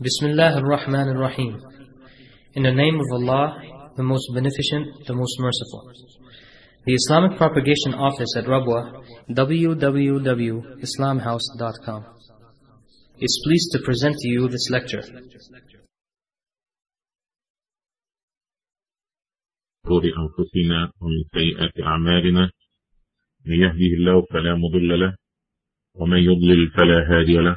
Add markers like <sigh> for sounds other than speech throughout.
Bismillah ar-Rahman ar-Rahim. In the name of Allah, the most beneficent, the most merciful. The Islamic Propagation Office at Rabwa, www.islamhouse.com, is pleased to present to you this lecture. شرور أنفسنا ومن سيئات أعمالنا من يهده الله فلا مضل له ومن يضلل فلا هادي له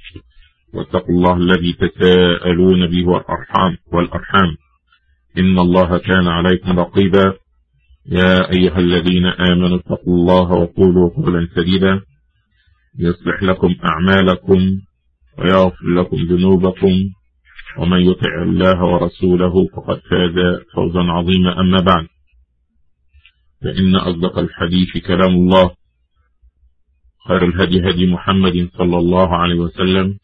واتقوا الله الذي تساءلون به والأرحام والأرحام. إن الله كان عليكم رقيبا. يا أيها الذين آمنوا اتقوا الله وقولوا قولا سديدا. يصلح لكم أعمالكم ويغفر لكم ذنوبكم. ومن يطع الله ورسوله فقد فاز فوزا عظيما. أما بعد فإن أصدق الحديث كلام الله. خير الهدي هدي محمد صلى الله عليه وسلم.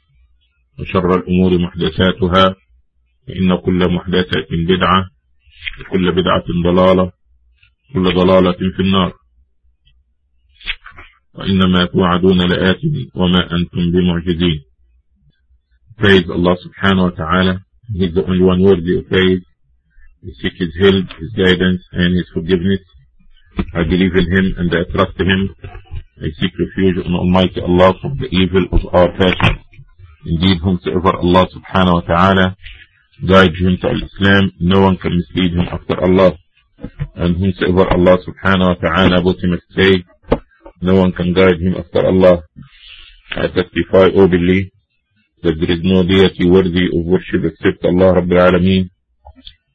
وشر الأمور محدثاتها فإن كل محدثة بدعة وكل بدعة ضلالة كل ضلالة في النار وإنما توعدون لآت وما أنتم بمعجزين Praise Allah subhanahu wa ta'ala. He is the only one worthy of praise. We seek His help, His guidance, and His forgiveness. I believe in Him and I trust Him. I seek refuge in Almighty Allah from the evil of our passions. Indeed, whomsoever Allah subhanahu wa ta'ala guides him to Islam, no one can mislead him after Allah. And whomsoever Allah subhanahu wa ta'ala put him astray, no one can guide him after Allah. I testify openly that there is no deity worthy of worship except Allah Rabbil Alameen.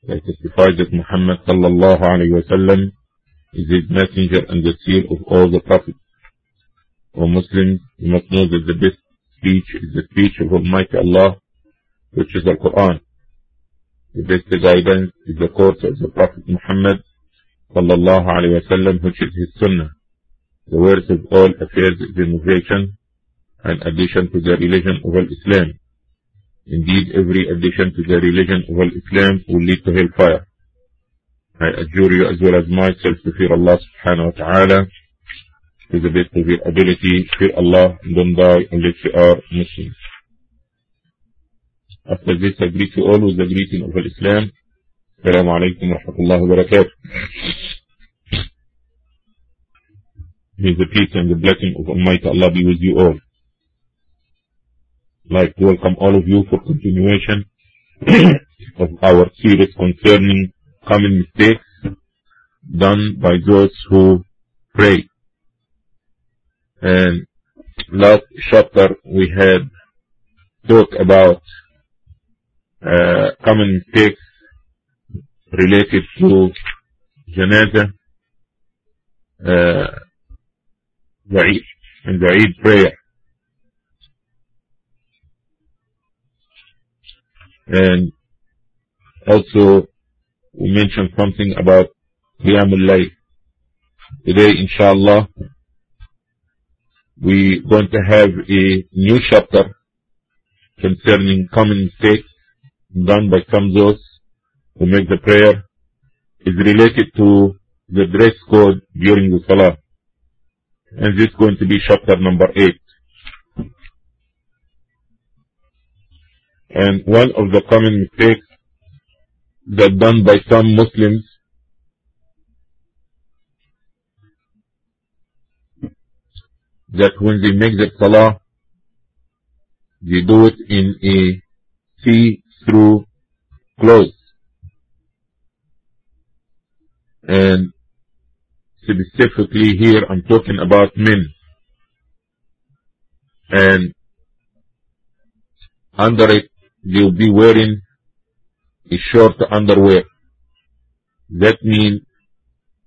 I testify that Muhammad sallallahu alayhi wa sallam is his messenger and the seal of all the prophets. O Muslims, you must know that the best speech is the speech of Almighty Allah, which is the Quran. The best guidance is the course of the Prophet Muhammad sallallahu alayhi wa sallam, which is his sunnah. The words of all affairs is innovation and addition to the religion of Islam. Indeed, every addition to the religion of Islam will lead to hellfire. I adjure you as well as myself to fear Allah subhanahu wa ta'ala to the best of your ability. Fear Allah don't die unless you are Muslims. After this, I greet you all with the greeting of Islam. Alaikum wa rahmatullahi wa barakatuh. May the peace and the blessing of Almighty Allah be with you all. Like to welcome all of you for continuation <clears throat> of our series concerning common mistakes done by those who pray. And last chapter we had talked about uh, common mistakes related to janaza, uh, and the Eid prayer. And also we mentioned something about Qiyamul Layl. Today, inshallah, we're going to have a new chapter concerning common mistakes done by some those who make the prayer is related to the dress code during the Salah. And this is going to be chapter number 8. And one of the common mistakes that done by some Muslims that when they make the salah, they do it in a see-through clothes. And specifically here I'm talking about men. And under it they'll be wearing a short underwear. That means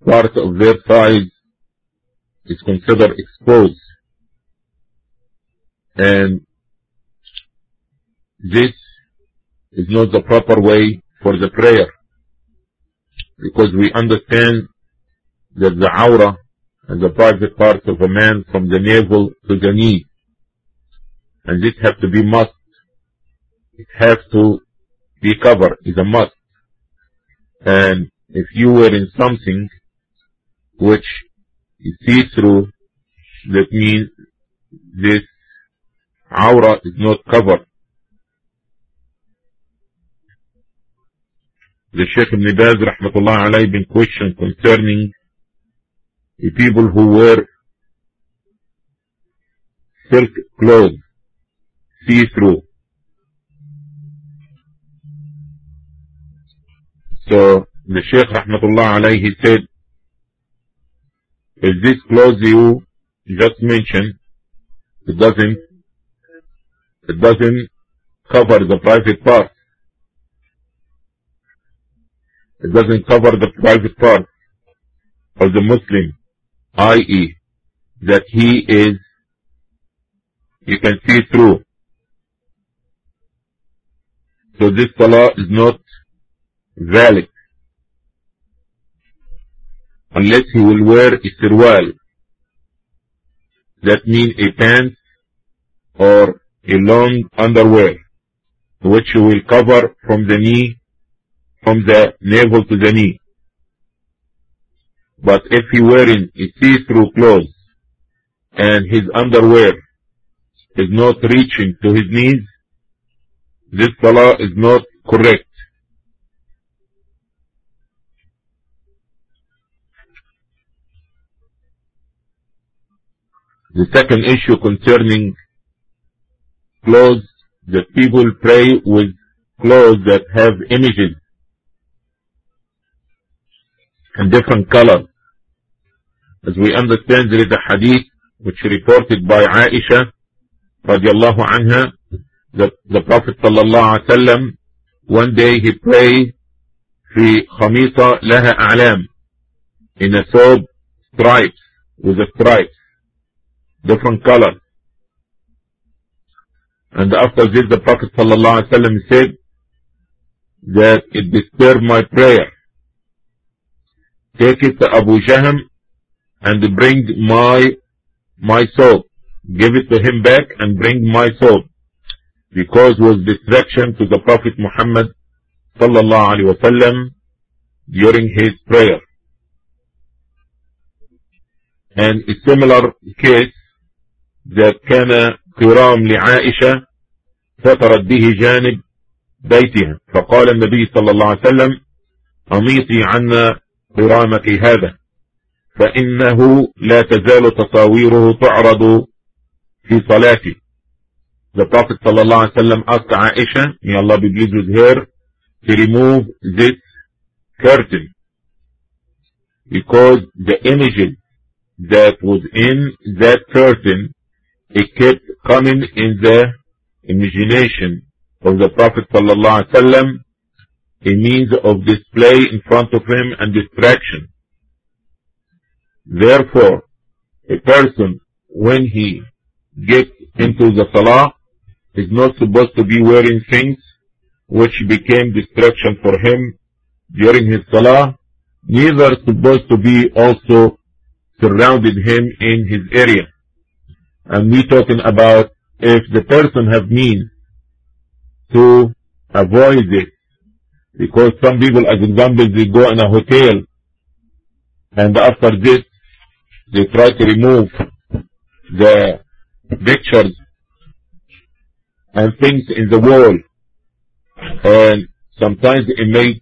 part of their thighs is considered exposed. And this is not the proper way for the prayer. because we understand that the aura and the private parts of a man from the navel to the knee. And this has to be must. It has to be covered, is a must. And if you were in something which is see-through, that means this aura is not covered. The Sheikh Ibn Baz rahmatullah alayhi been questioned concerning the people who wear silk clothes, see-through. So the Sheikh Rahmatullah alayhi said, is this clothes you just mentioned, it doesn't, it doesn't cover the private part. It doesn't cover the private part of the Muslim i.e., that he is, you can see through. So this salah is not valid unless he will wear a sirwal. That means a pants or a long underwear which will cover from the knee, from the navel to the knee. But if he wearing a see-through clothes and his underwear is not reaching to his knees, this salah is not correct. The second issue concerning clothes that people pray with clothes that have images and different colors. As we understand, there is a hadith which reported by Aisha radiallahu anha that the Prophet sallallahu alaihi wasallam one day he prayed في خميطة لها أعلام in a thobe stripes with the stripes different colors and after this the Prophet sallallahu alaihi wasallam said that it disturbed my prayer take it to Abu Jahm and bring my, my soul. Give it to him back and bring my soul. Because was distraction to the Prophet Muhammad sallallahu alaihi wasallam during his prayer. And a similar case that كان قرام لعائشة فترت به جانب بيتها. فقال النبي صلى الله عليه وسلم أميطي عنا قرامك هذا فإنه لا تزال تصاويره تعرض في صلاتي The Prophet صلى الله عليه وسلم asked Aisha, may Allah be pleased with her, to remove this curtain because the images that was in that curtain it kept coming in the imagination of the Prophet ﷺ, a means of display in front of him and distraction. Therefore, a person, when he gets into the Salah, is not supposed to be wearing things which became distraction for him during his Salah, neither supposed to be also surrounded him in his area. And we talking about if the person have means to avoid it because some people, as example, they go in a hotel and after this, they try to remove the pictures and things in the wall. And sometimes it may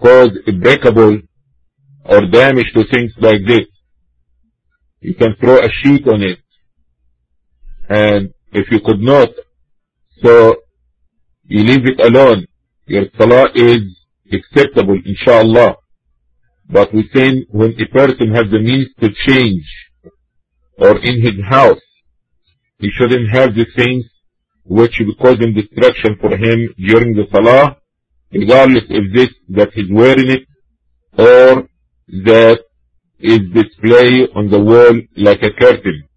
cause breakable or damage to things like this. You can throw a sheet on it. And if you could not, so you leave it alone your salah is acceptable, inshallah. But we say when a person has the means to change, or in his house, he shouldn't have the things which will cause him distraction for him during the salah, regardless if this that he's wearing it, or that is displayed on the wall like a curtain.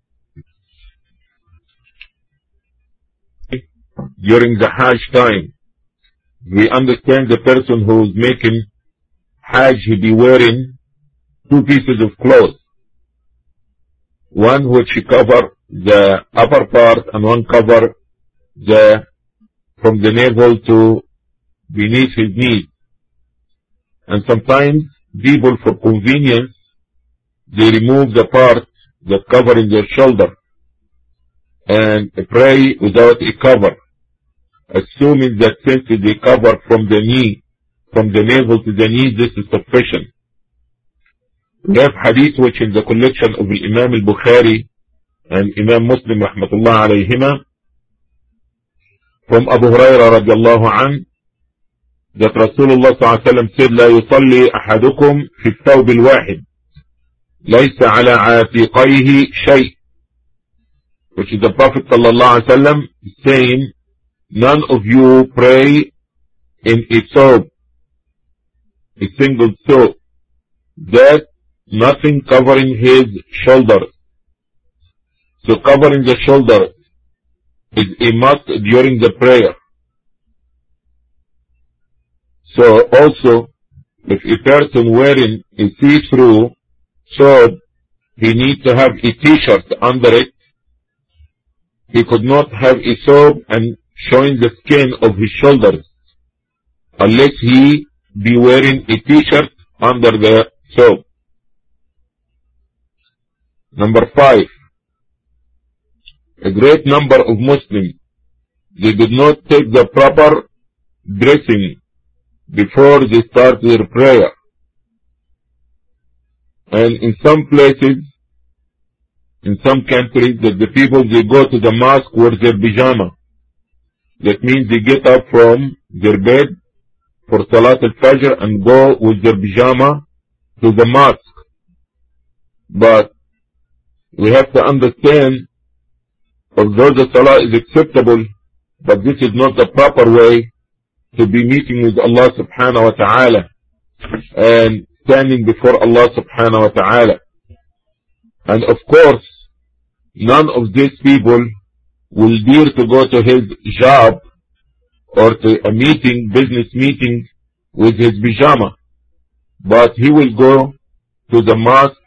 During the Hajj time, we understand the person who is making Hajj he be wearing two pieces of clothes. One which cover the upper part and one cover the from the navel to beneath his knees. And sometimes people for convenience they remove the part that covering their shoulder and pray without a cover, assuming that since they cover from the knee, from the navel to the knee, this is sufficient. We have hadith which in the collection of Imam al-Bukhari and Imam Muslim rahmatullah alayhima from Abu Hurairah radiallahu an that Rasulullah sallallahu alayhi wa sallam said لا يصلي أحدكم في الثوب الواحد ليس على عاتقيه شيء which is the Prophet sallallahu alaihi wasallam saying, none of you pray in a thobe, a single thobe, that nothing covering his shoulder. So covering the shoulder is a must during the prayer. So also, if a person wearing a see-through thobe, he needs to have a t-shirt under it he could not have a thobe and showing the skin of his shoulders unless he be wearing a t-shirt under the thobe. Number five, a great number of Muslims, they did not take the proper dressing before they start their prayer. And in some places, in some countries that the people they go to the mosque wear their pajama. That means they get up from their bed for Salat al-Fajr and go with their pajama to the mosque. But we have to understand, although the Salah is acceptable, but this is not the proper way to be meeting with Allah subhanahu wa ta'ala and standing before Allah subhanahu wa ta'ala. And of course, none of these people will dare to go to his job or to a meeting, business meeting with his pajama. But he will go to the mosque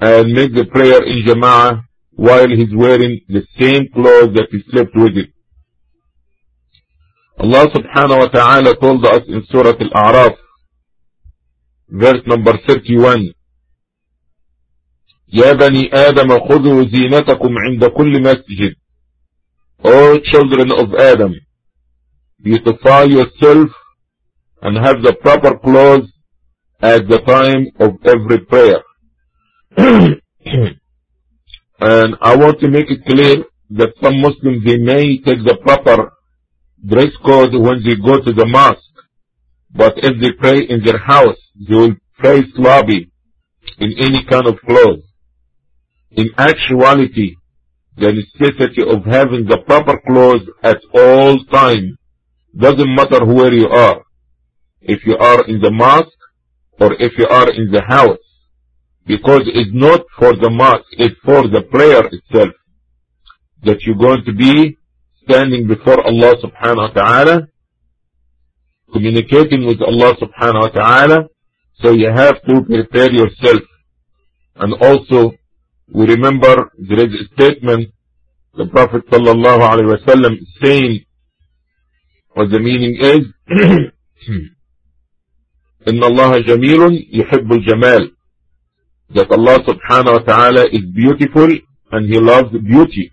and make the prayer in Jama'ah while he's wearing the same clothes that he slept with it. Allah subhanahu wa ta'ala told us in Surah Al-A'raf, verse number 31, يا بني آدم خذوا زينتكم عند كل مسجد O children of Adam, beautify yourself and have the proper clothes at the time of every prayer. and I want to make it clear that some Muslims, they may take the proper dress code when they go to the mosque, but if they pray in their house, they will pray sloppy in any kind of clothes. In actuality, the necessity of having the proper clothes at all times doesn't matter where you are. If you are in the mosque or if you are in the house. Because it's not for the mosque, it's for the prayer itself. That you're going to be standing before Allah subhanahu wa ta'ala, communicating with Allah subhanahu wa ta'ala, so you have to prepare yourself. And also, we remember there is a statement the Prophet sallallahu alaihi wasallam saying what the meaning is إن الله جميل يحب الجمال that Allah subhanahu wa ta'ala is beautiful and He loves beauty.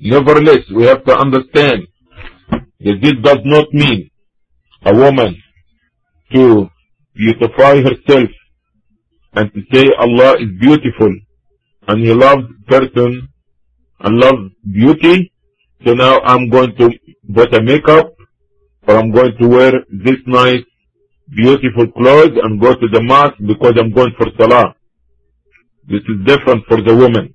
Nevertheless, we have to understand that this does not mean a woman to beautify herself and to say Allah is beautiful and He loves person and loves beauty, so now I'm going to put a makeup or I'm going to wear this nice beautiful clothes and go to the mosque because I'm going for salah. This is different for the woman.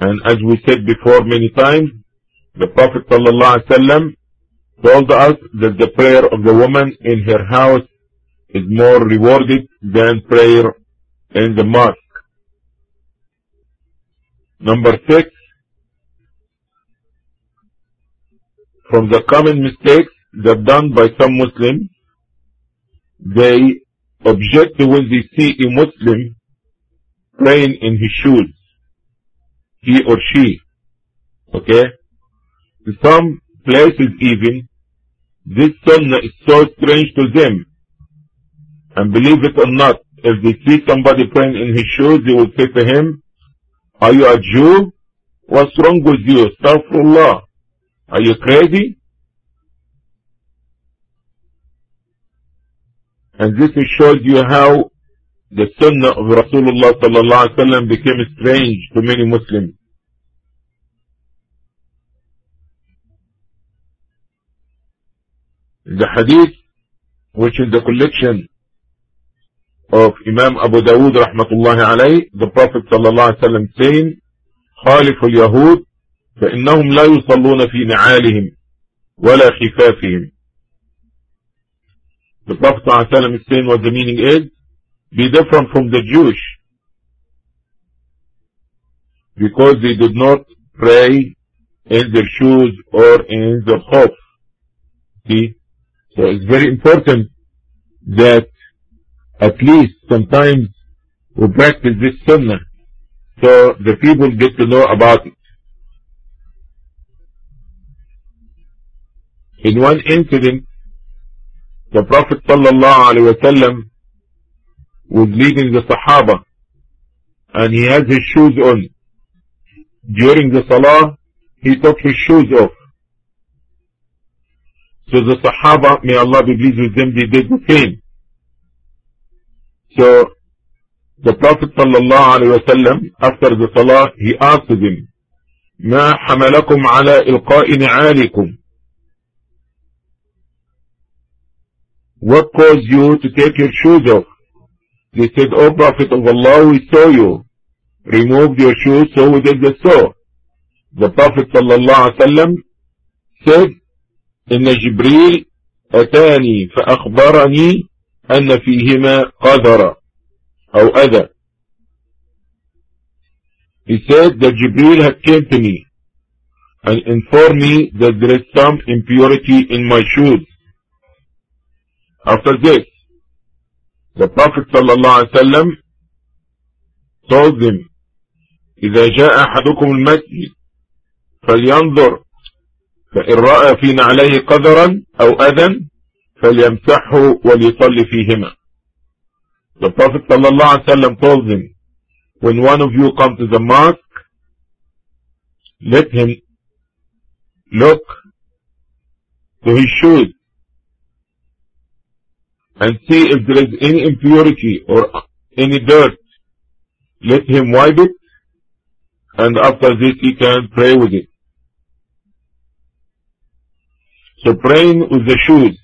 And as we said before many times, the Prophet ﷺ told us that the prayer of the woman in her house is more rewarded than prayer in the mosque. Number six, from the common mistakes that done by some Muslims, they object when they see a Muslim praying in his shoes, he or she. Okay? In some places even, this sunnah is so strange to them. And believe it or not, if they see somebody praying in his shoes, they will say to him, Are you a Jew? What's wrong with you? Astaghfirullah. Are you crazy? And this shows you how the sunnah of Rasulullah sallallahu alaihi wasallam became strange to many Muslims. The hadith, which is the collection of Imam Abu Dawud rahmatullahi alayhi, the Prophet sallallahu alaihi wasallam saying, خالف اليهود فإنهم لا يصلون في نعالهم ولا خفافهم. The Prophet sallallahu alaihi wasallam is saying what the meaning is, be different from the Jewish because they did not pray in their shoes or in the khuf. See? So it's very important that at least sometimes we practice this sunnah so the people get to know about it. In one incident, the Prophet wasallam was leading the Sahaba and he has his shoes on. During the Salah, he took his shoes off. So the Sahaba, may Allah be pleased with them, they did the same. So the Prophet sallallahu alaihi wasallam, after the Salah, he asked them, ما حملكم على إلقاء نعالكم What caused you to take your shoes off? They said, O Prophet of Allah, we saw you. Remove your shoes, so we did the so. The Prophet sallallahu alaihi wasallam said, إن جبريل أتاني فأخبرني أن فيهما قدر أو أذى. He said that Jibril had came to me and informed me that there is some impurity in my shoes. After this, the Prophet ﷺ told them, إذا جاء أحدكم المسجد فلينظر فإن رأى في نعليه قدرا أو أذى فليمسحه وليصلي فيهما. The Prophet ﷺ told them, when one of you comes to the mosque, let him look to his shoes and see if there is any impurity or any dirt. Let him wipe it and after this he can pray with it. So praying with the shoes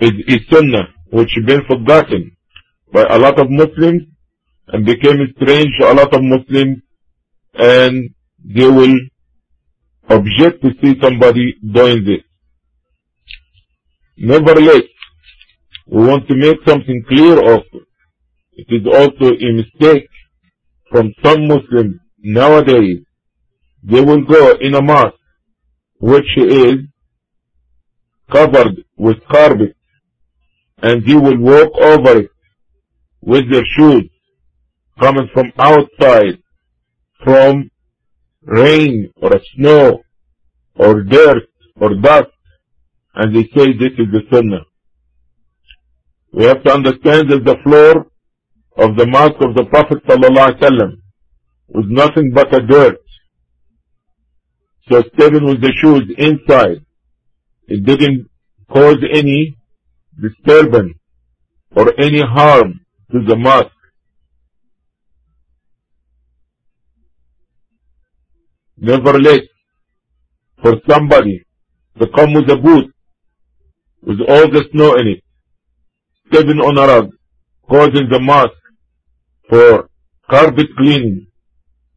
is, is sunnah which has been forgotten by a lot of Muslims and became strange to a lot of Muslims and they will object to see somebody doing this. Nevertheless, we want to make something clear also. It is also a mistake from some Muslims nowadays. They will go in a mosque which is covered with carpet and they will walk over it with their shoes coming from outside from rain or snow or dirt or dust and they say this is the sunnah. We have to understand that the floor of the mosque of the Prophet ﷺ was nothing but a dirt. So stepping with the shoes inside, it didn't cause any disturbance or any harm to the mosque. Nevertheless, for somebody to come with a boot with all the snow in it, stepping on a rug, causing the mosque for carpet cleaning,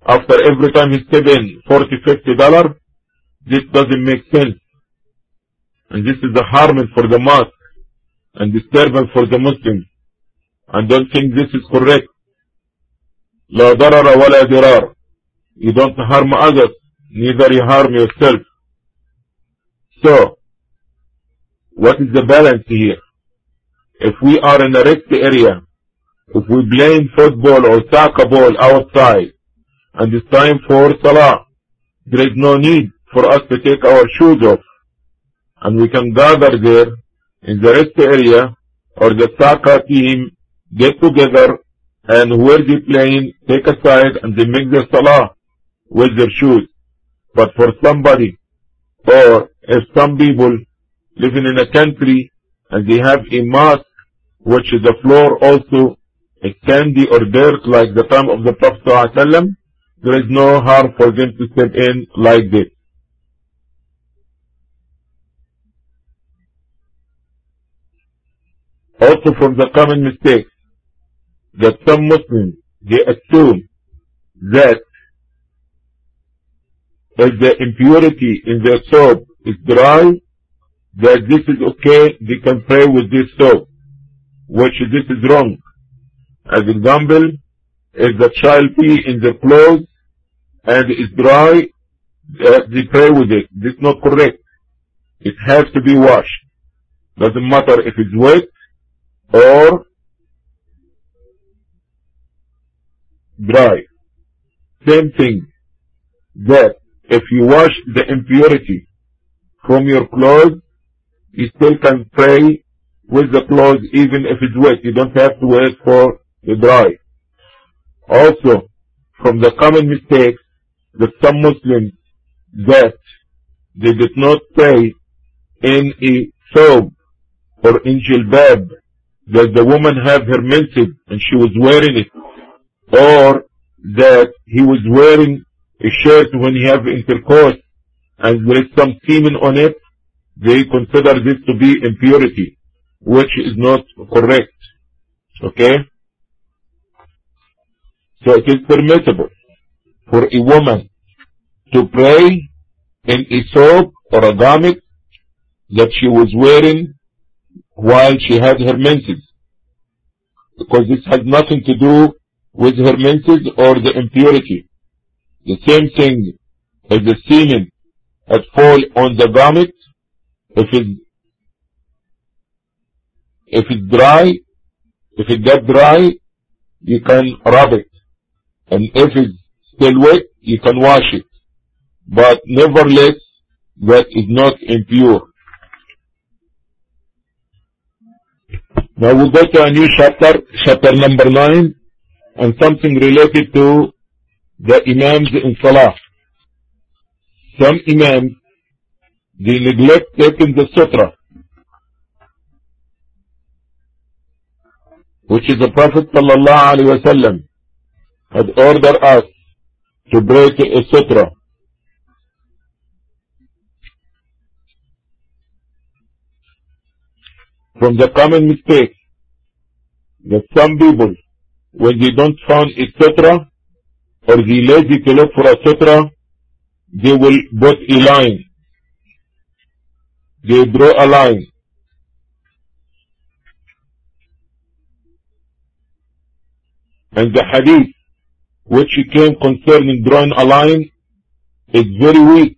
after every time he step in 40, 50 dollars, this doesn't make sense. And this is a harm for the mosque and disturbance for the Muslims. I don't think this is correct. لا ضرر ولا ضرار. You don't harm others, neither you harm yourself. So, what is the balance here? If we are in a rest area, if we playing football or soccer ball outside, and it's time for salah, there is no need for us to take our shoes off. And we can gather there in the rest area or the soccer team get together and whoever they playing take a side and they make their salah with their shoes. But for somebody or if some people living in a country and they have a mosque which is the floor also is sandy or dirt like the time of the Prophet ﷺ, there is no harm for them to step in like this. Also from the common mistakes that some Muslims, they assume that if the impurity in their thobe is dry, that this is okay, they can pray with this thobe, which this is wrong. As example, if the child pee in the clothes and is dry, uh, they pray with it. This is not correct. It has to be washed. Doesn't matter if it's wet or dry. Same thing. That if you wash the impurity from your clothes, you still can pray with the clothes even if it's wet. You don't have to wait for the dry. Also, from the common mistakes that some Muslims that they did not pray in a thobe or in jilbab that the woman have her menses and she was wearing it or that he was wearing a shirt when he have intercourse and there is some semen on it, they consider this to be impurity, which is not correct. Okay? So it is permissible for a woman to pray in a thobe or a garment that she was wearing while she had her menses. Because this has nothing to do with her menses or the impurity. The same thing as the semen that fall on the garment, if it's, if it's dry, if it get dry, you can rub it. And if it's still wet, you can wash it. But nevertheless, that is not impure. Now we go to a new chapter, chapter number 9, and something related to the Imams in Salah. Some Imams, they neglect taking the sutra, which is the Prophet sallallahu alaihi had ordered us to break a sutra. From the common mistake that some people, when they don't find sutra, or they lazy to look for sutra, they will put a line. They draw a line. And the hadith which came concerning drawing a line is very weak.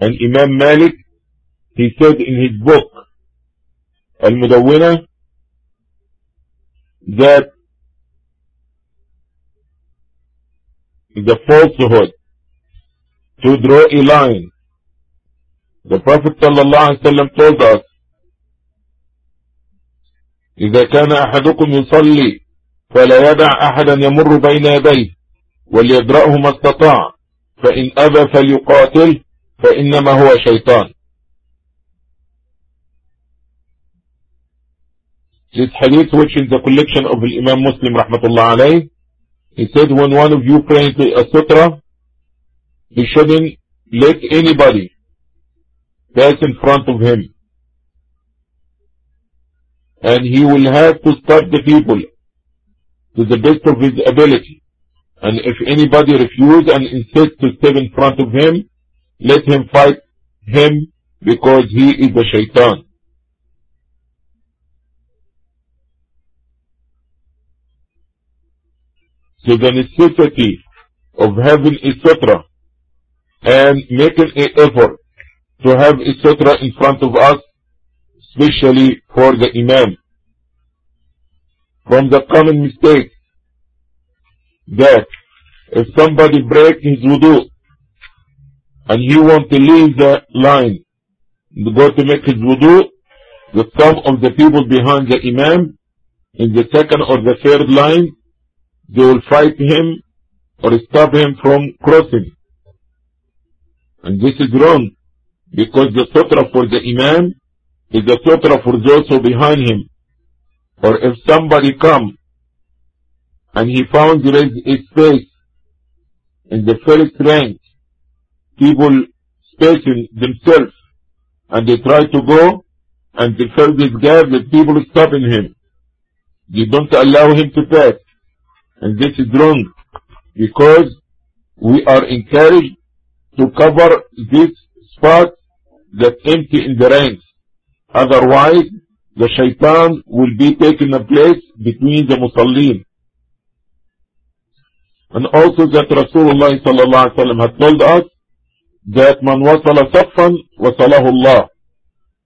And Imam Malik, he said in his book, Al-Mudawwina, that the falsehood to draw a line. The Prophet ﷺ told us, إذا كان أحدكم يصلي فلا يدع أحدا يمر بين يديه وليدرأه ما استطاع فإن أبى فليقاتل فإنما هو شيطان This hadith which is the collection of Imam Muslim rahmatullah alayh He said when one of you prays a sutra he shouldn't let anybody pass in front of him and he will have to stop the people to the best of his ability. And if anybody refuses and insists to step in front of him, let him fight him because he is a shaitan. So the necessity of having a sutra and making an effort to have a sutra in front of us, especially for the Imam. From the common mistake that if somebody breaks his wudu and he wants to leave the line to go to make his wudu, the some of the people behind the Imam in the second or the third line, they will fight him or stop him from crossing. And this is wrong because the sutra for the Imam is the sutra for those who behind him. Or if somebody come and he found there is a space in the first rank, people spacing themselves and they try to go and they fill this gap with people stopping him. They don't allow him to pass. And this is wrong because we are encouraged to cover this spot that's empty in the ranks. Otherwise, the shaitan will be taking a place between the musallin. And also that Rasulullah sallallahu alaihi wasallam had told us that man wasala saffan Allah.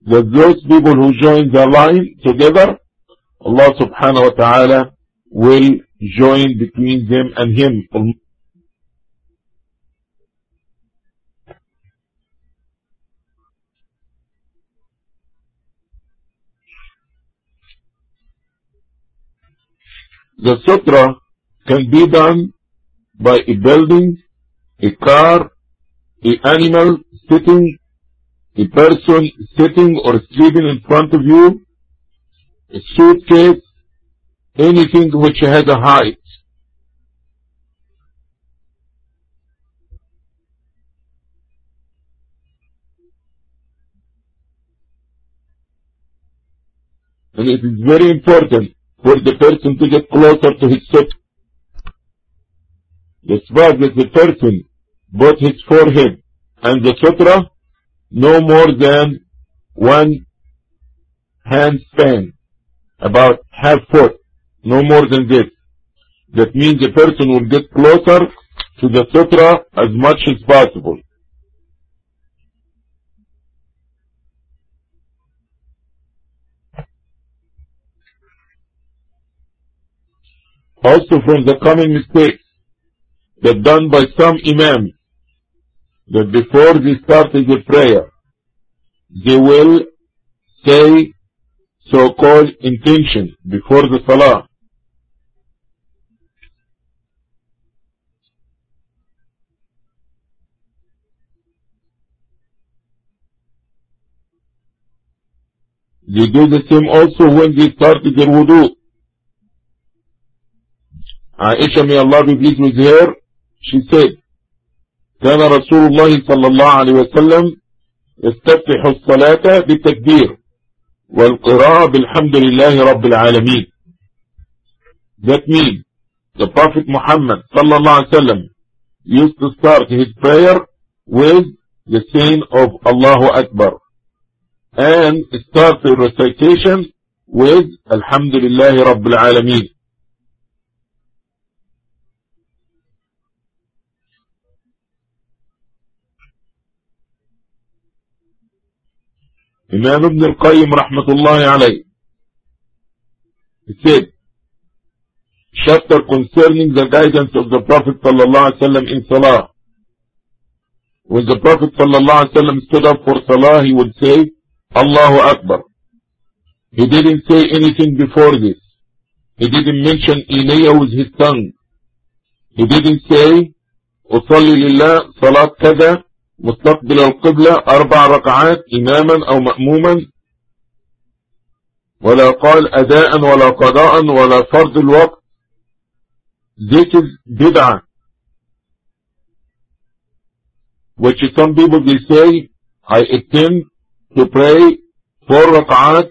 That those people who join the line together, Allah subhanahu wa ta'ala will join between them and him. The sutra can be done by a building, a car, a animal sitting, a person sitting or sleeping in front of you, a suitcase, anything which has a height. And it is very important for the person to get closer to his sutra. The spot that the person both his forehead and the sutra no more than one hand span, about half foot, no more than this. That means the person will get closer to the sutra as much as possible. Also from the common mistakes that done by some imams, that before they started the prayer, they will say so-called intention before the salah. They do the same also when they started their wudu. Aisha, may Allah be pleased with her, she said, كان رسول الله صلى الله عليه وسلم يستفتح الصلاة بالتكبير والقراءة بالحمد لله رب العالمين. That means the Prophet Muhammad صلى الله عليه وسلم used to start his prayer with the saying of Allahu Akbar and start the recitation with Alhamdulillah Rabbil Alameen. Imam Ibn al-Qayyim rahmatullahi alayh he said chapter concerning the guidance of the Prophet sallallahu alaihi wasallam in salah when the Prophet sallallahu alaihi wasallam stood up for salah he would say Allahu Akbar he didn't say anything before this he didn't mention ilayya with his tongue he didn't say أصلي لله صلاة كذا مستقبل القبلة أربع ركعات إماما أو مأموما ولا قال أداء ولا قضاء ولا فرض الوقت is bid'ah which some people they say I intend to pray four rak'at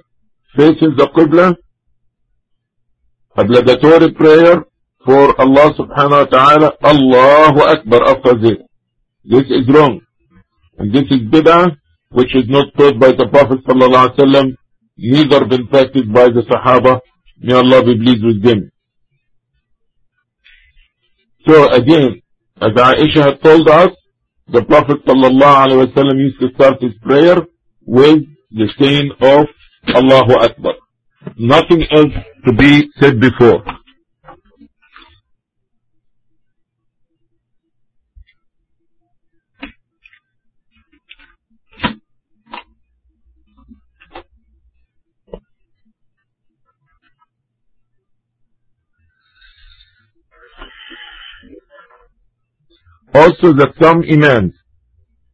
facing the Qibla obligatory prayer for Allah subhanahu wa ta'ala Allahu Akbar after this this is wrong And this is bid'ah, which is not taught by the Prophet ﷺ, neither been practiced by the Sahaba. May Allah be pleased with them. So again, as Aisha had told us, the Prophet ﷺ used to start his prayer with the saying of Allahu Akbar. Nothing else to be said before. Also that some imams,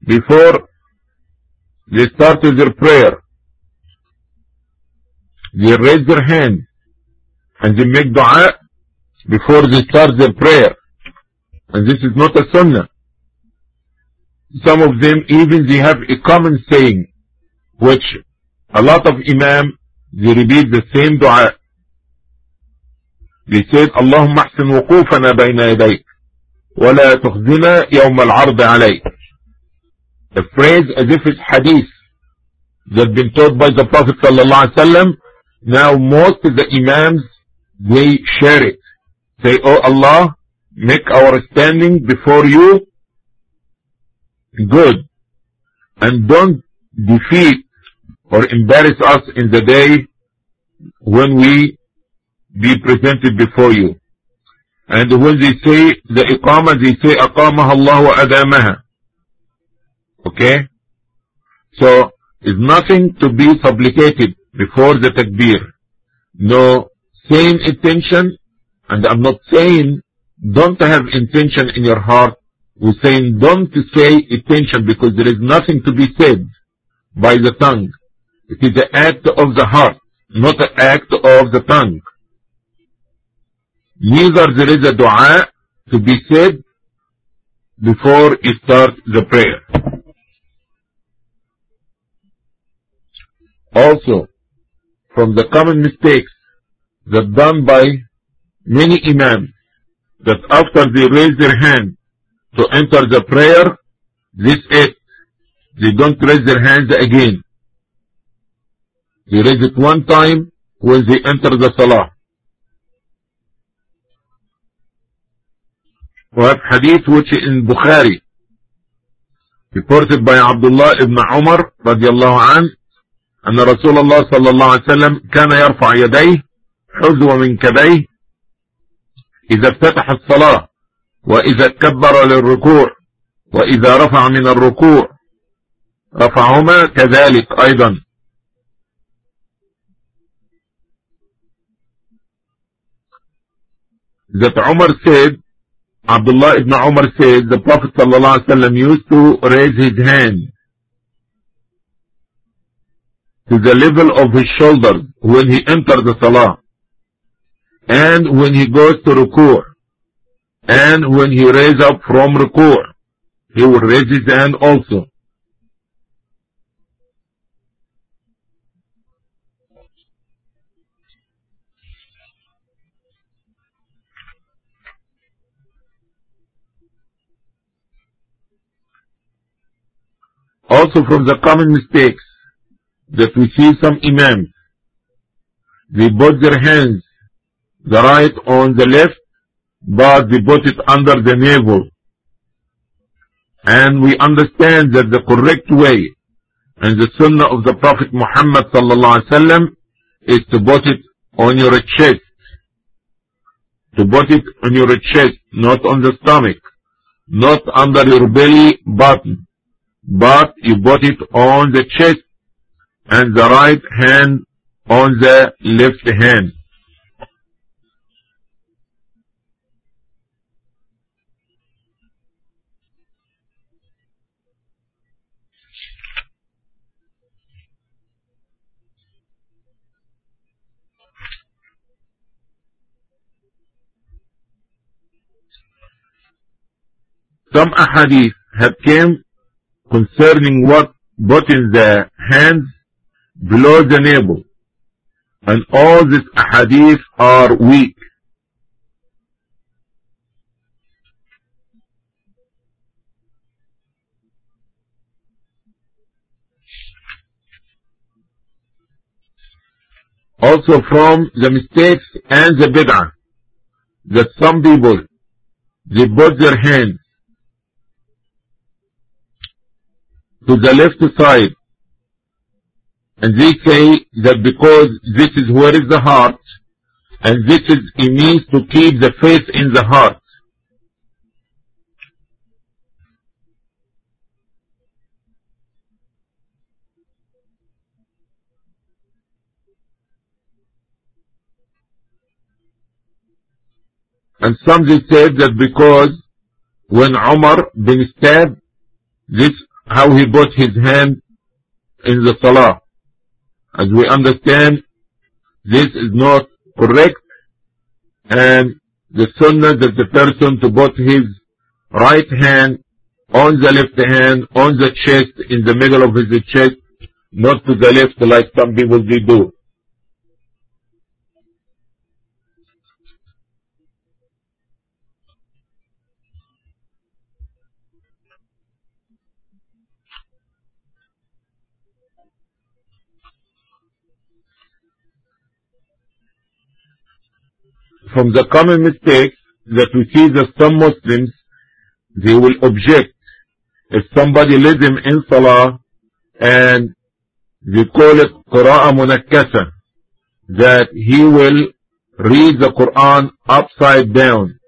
before they started their prayer, they raise their hand and they make dua before they start their prayer. And this is not a sunnah. Some of them even they have a common saying, which a lot of imam, they repeat the same dua. They said, اللهم احسن وقوفنا بين يديك ولا تخزنا يوم العرض عليك. The phrase as if it's hadith that been taught by the Prophet wasallam. Now most of the imams, they share it. Say, Oh Allah, make our standing before you good. And don't defeat or embarrass us in the day when we be presented before you. And when they say the iqamah, they say Allah wa adamaha. Okay? So, it's nothing to be supplicated before the takbir. No same intention, and I'm not saying don't have intention in your heart. We're saying don't say intention because there is nothing to be said by the tongue. It is the act of the heart, not the act of the tongue. Neither there is a dua to be said before you start the prayer. also from the common mistakes that done by many imams that after they raise their hand to enter the prayer, this it. They don't raise their hands again. They raise it one time when they enter the salah. We have hadith which is in Bukhari, reported by Abdullah ibn Umar radiallahu anhu, أن رسول الله صلى الله عليه وسلم كان يرفع يديه حذو منكبيه إذا افتتح الصلاة وإذا كبر للركوع وإذا رفع من الركوع. رفعهما كذلك أيضا. that Umar said Abdullah ibn Umar said the Prophet ﷺ used to raise his hand. To the level of his shoulders when he enters the salah and when he goes to ruku' and when he raise up from ruku' he will raise his hand also. Also from the common mistakes that we see some imams, they put their hands, the right on the left, but they put it under the navel. And we understand that the correct way and the sunnah of the Prophet Muhammad sallallahu wasallam is to put it on your chest. To put it on your chest, not on the stomach, not under your belly button but you put it on the chest and the right hand on the left hand. Some ahadith have came concerning what putting the hands below the navel. And all these ahadith are weak. Also from the mistakes and the bid'ah that some people they put their hands to the left side. And they say that because this is where is the heart, and this is a means to keep the faith in the heart. And some they said that because when Umar been stabbed, this how he put his hand in the salah. As we understand, this is not correct, and the sunnah that the person to put his right hand on the left hand, on the chest, in the middle of his chest, not to the left like some people do. From the common mistakes that we see that some Muslims, they will object if somebody leads them in Salah and they call it Qur'an Munakkasa, that he will read the Quran upside down.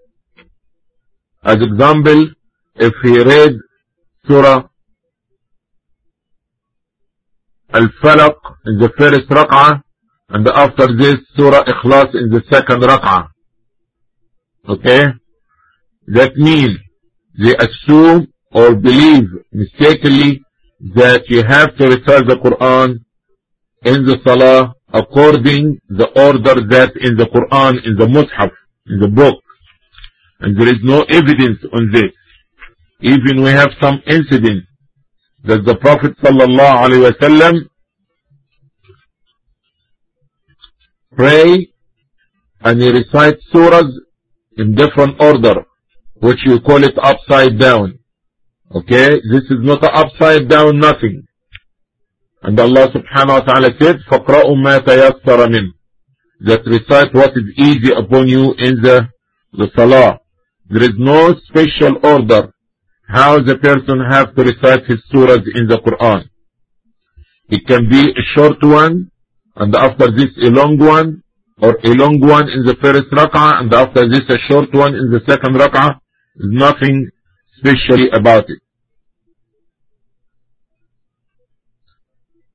As example, if he read Surah Al-Falaq in the first rak'ah, and after this Surah Ikhlas in the second rak'ah. Okay? That means they assume or believe mistakenly that you have to recite the Quran in the Salah according the order that in the Quran, in the Mus'haf, in the book. And there is no evidence on this. Even we have some incidents that the Prophet sallallahu alaihi wasallam pray and he recites surahs in different order, which you call it upside down. Okay, this is not a upside down nothing. And Allah subhanahu wa ta'ala said, فَقْرَأُوا مَا تَيَسَّرَ مِنْ That recite what is easy upon you in the, the salah. There is no special order how the person have to recite his surahs in the Quran. It can be a short one, and after this a long one, or a long one in the first rak'ah, and after this a short one in the second rak'ah, nothing specially about it.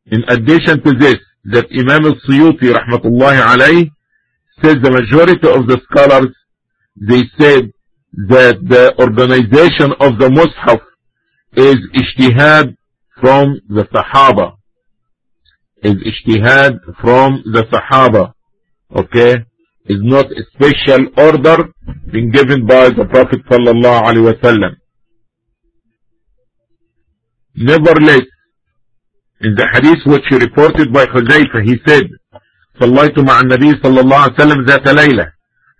In addition to this, that Imam al-Suyuti rahmatullahi alayh says the majority of the scholars, they said that the organization of the Mus'haf is ijtihad from the Sahaba is ijtihad from the Sahaba. okay, is not a special order being given by the Prophet صلى الله عليه وسلم. Nevertheless, in the hadith which reported by Khuzayfa, he said, صليت مع النبي صلى الله عليه وسلم ذات ليلة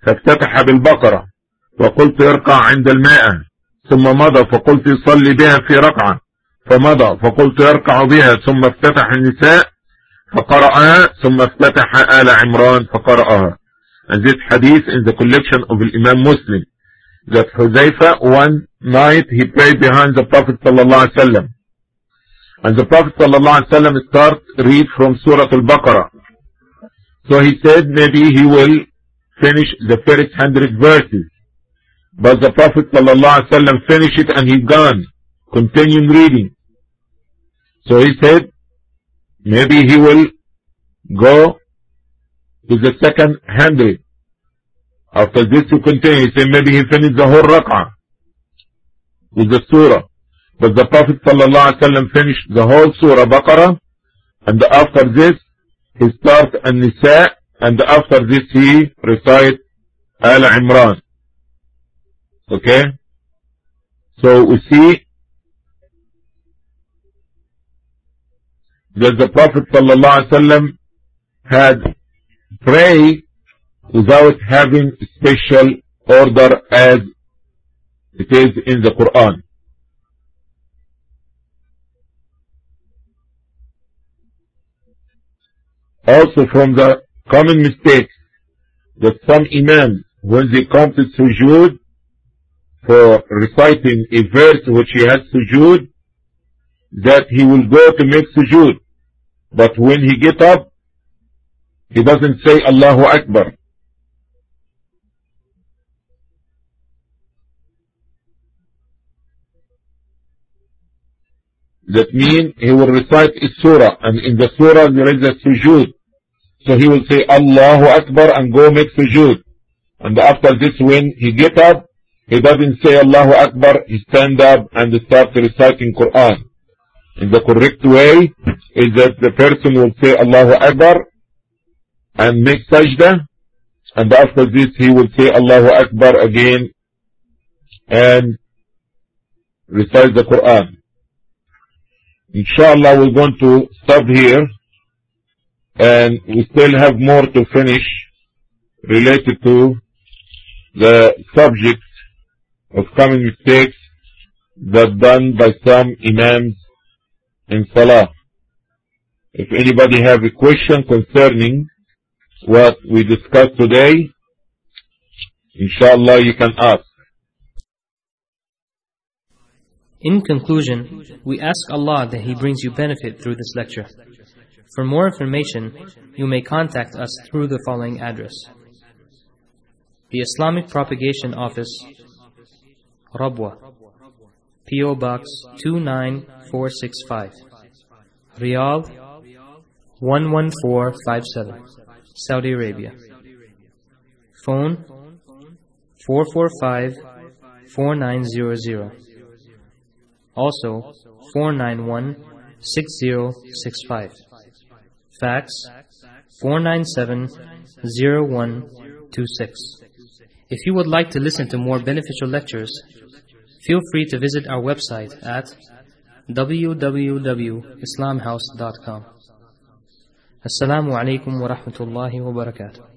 فافتتح بالبقرة وقلت ارقع عند الماء ثم مضى فقلت صلي بها في ركعة فمضى فقلت يركع بها ثم افتتح النساء فقرأها ثم افتتح آل عمران فقرأها and this hadith in the collection of Imam Muslim that Huzaifa one night he prayed behind the Prophet sallallahu alaihi wasallam and the Prophet sallallahu alaihi wasallam start read from Surah Al-Baqarah so he said maybe he will finish the first hundred verses but the Prophet sallallahu alaihi wasallam finished it and he gone continuing reading so he said Maybe he will go to the second hundred. After this to continue, he maybe he finished the whole rak'ah with the surah. But the Prophet ﷺ finished the whole surah Baqarah and after this he start An-Nisa and after this he recite Al Imran. Okay? So we see that the Prophet ﷺ had prayed without having special order as it is in the Quran. Also from the common mistakes that some imams, when they come to sujood for reciting a verse which he has sujood, that he will go to make sujood. But when he get up, he doesn't say Allahu Akbar. That means he will recite a surah, and in the surah there is a sujood. So he will say Allahu Akbar and go make sujood. And after this when he get up, he doesn't say Allahu Akbar, he stand up and start reciting Quran. In the correct way is that the person will say Allahu Akbar and make sajda and after this he will say Allahu Akbar again and recite the Quran. Inshallah we're going to stop here and we still have more to finish related to the subject of common mistakes that done by some imams in Salah. If anybody have a question concerning what we discussed today, inshallah you can ask. In conclusion, we ask Allah that He brings you benefit through this lecture. For more information, you may contact us through the following address. The Islamic Propagation Office, Rabwa, P.O. Box 29465, Riyadh 11457, Saudi Arabia. Phone 445 4900. Also 491 6065. Fax 497 0126. If you would like to listen to more beneficial lectures, feel free to visit our website at www.islamhouse.com. Assalamu alaikum wa rahmatullahi wa barakatuh.